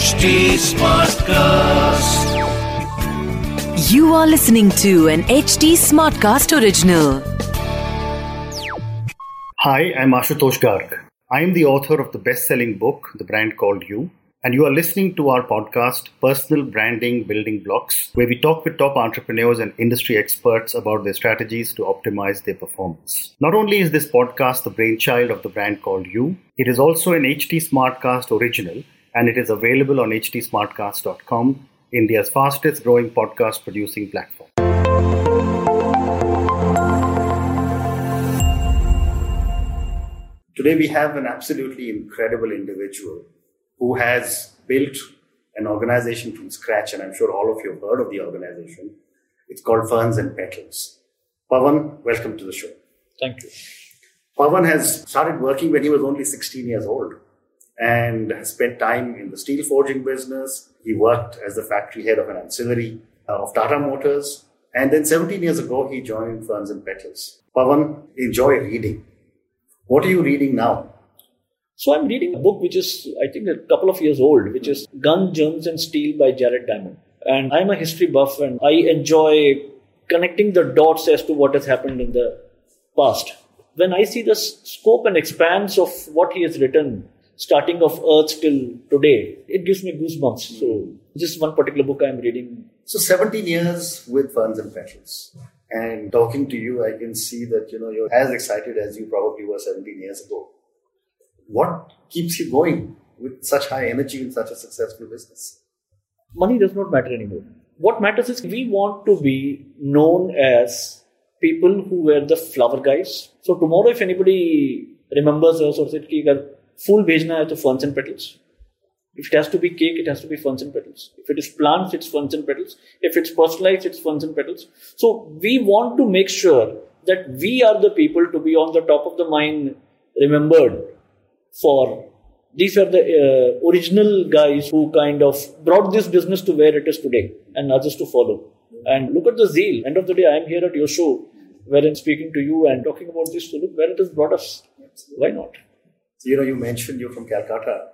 HT Smartcast. You are listening to an HT Smartcast original. Hi, I'm Ashutosh Garg. I am the author of the best selling book, The Brand Called You, and you are listening to our podcast, Personal Branding Building Blocks, where we talk with top entrepreneurs and industry experts about their strategies to optimize their performance. Not only is this podcast the brainchild of The Brand Called You, it is also an HT Smartcast original, and it is available on htsmartcast.com, India's fastest growing podcast producing platform. Today, we have an absolutely incredible individual who has built an organization from scratch, and I'm sure all of you have heard of the organization. It's called Ferns and Petals. Pavan, welcome to the show. Thank you. Pavan has started working when he was only 16 years old and spent time in the steel forging business. He worked as the factory head of an ancillary uh, of Tata Motors. And then 17 years ago, he joined Ferns and Petals. Pavan, enjoy reading. What are you reading now? So I'm reading a book which is, I think, a couple of years old, which is Gun, Germs and Steel by Jared Diamond. And I'm a history buff and I enjoy connecting the dots as to what has happened in the past. When I see the scope and expanse of what he has written, starting of Earth till today, it gives me goosebumps. So this one particular book I'm reading. So 17 years with Ferns and Petals. And talking to you, I can see that you know you're as excited as you probably were 17 years ago. What keeps you going with such high energy in such a successful business? Money does not matter anymore. What matters is we want to be known as people who were the flower guys. So tomorrow, if anybody remembers us or said, फूल भेजना है तो ferns and petals. If it has to be cake, it has to be ferns and petals. If it is plants, it's ferns and petals. If it's personalized, it's ferns and petals. So we want to make sure that we are the people to be on the top of the mind remembered for these are the uh, original guys who kind of brought this business to where it is today and others to follow. And look at the zeal. End of the day, I am here at your show where I'm speaking to you and talking about this. So look where it has brought us. Why not? So, you know, you mentioned you're from Calcutta.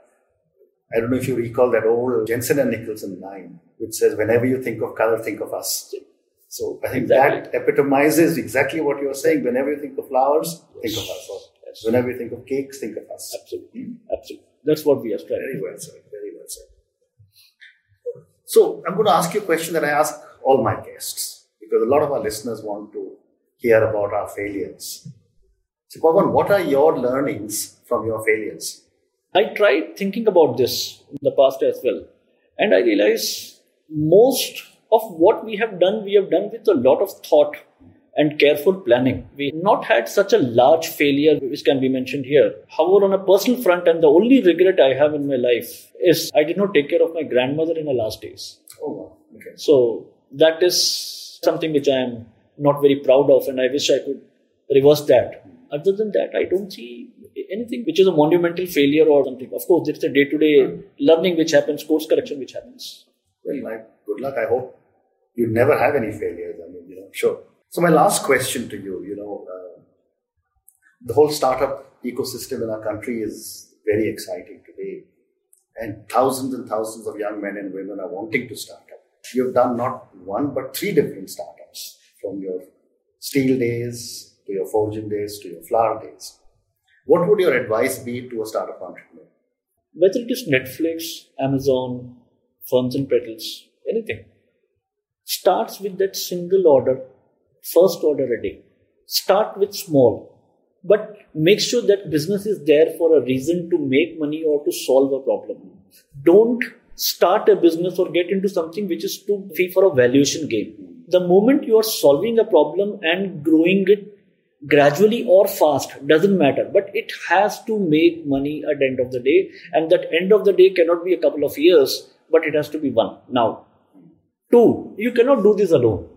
I don't know if you recall that old Jenson and Nicholson line, which says, whenever you think of color, think of us. So I think Exactly. that epitomizes exactly what you're saying. Whenever you think of flowers, think of us. Yes. Whenever you think of cakes, think of us. Absolutely. Hmm? Absolutely. That's what we are striving Very well said. Very well said. So I'm going to ask you a question that I ask all my guests because a lot of our listeners want to hear about our failures. So, Pawan, what are your learnings from your failures? I tried thinking about this in the past as well, and I realized most of what we have done, we have done with a lot of thought and careful planning. We have not had such a large failure, which can be mentioned here. However, on a personal front, and the only regret I have in my life is I did not take care of my grandmother in her last days. Oh, wow. Okay. So that is something which I am not very proud of, and I wish I could reverse that. Other than that, I don't see anything which is a monumental failure or something. Of course, it's a day-to-day learning which happens, course correction which happens. Well, my good luck. I hope you never have any failures. I mean, you know, sure. So my last question to you, you know, uh, the whole startup ecosystem in our country is very exciting today, and thousands and thousands of young men and women are wanting to start up. You've done not one but three different startups, from your steel days to your forging days to your flower days. What would your advice be to a startup entrepreneur? Whether it is Netflix, Amazon, Ferns and Petals, anything, starts with that single order, first order a day. Start with small, but make sure that business is there for a reason to make money or to solve a problem. Don't start a business or get into something which is too fee for a valuation game. The moment you are solving a problem and growing it gradually or fast doesn't matter. But it has to make money at the end of the day. And that end of the day cannot be a couple of years but it has to be one. Now two you cannot do this alone.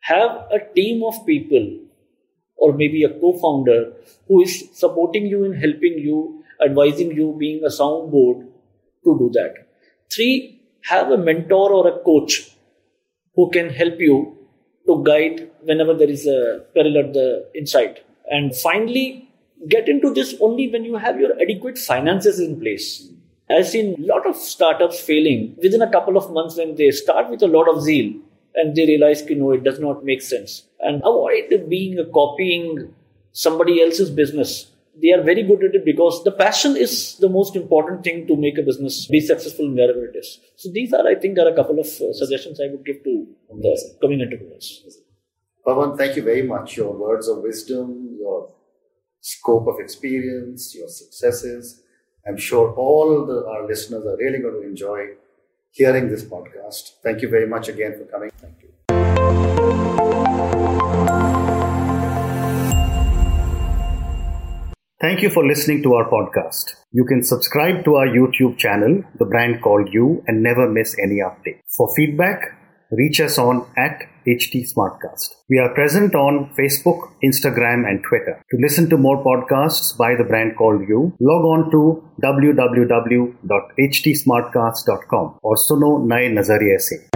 Have a team of people or maybe a co-founder who is supporting you in helping you advising you being a soundboard to do that. Three have a mentor or a coach who can help you to guide whenever there is a peril at the inside. And finally, get into this only when you have your adequate finances in place. I've seen a lot of startups failing within a couple of months when they start with a lot of zeal and they realize, you know, it does not make sense. And avoid being copying somebody else's business. They are very good at it because the passion is the most important thing to make a business be successful wherever it is. So these are, I think, are a couple of uh, suggestions I would give to the coming entrepreneurs. Pawan, thank you very much. Your words of wisdom, your scope of experience, your successes. I'm sure all the, our listeners are really going to enjoy hearing this podcast. Thank you very much again for coming. Thank you. Thank you for listening to our podcast. You can subscribe to our YouTube channel, The Brand Called You, and never miss any update. For feedback, reach us on at HT Smartcast. We are present on Facebook, Instagram, and Twitter. To listen to more podcasts by The Brand Called You, log on to www.htsmartcast.com or suno naye nazariye se.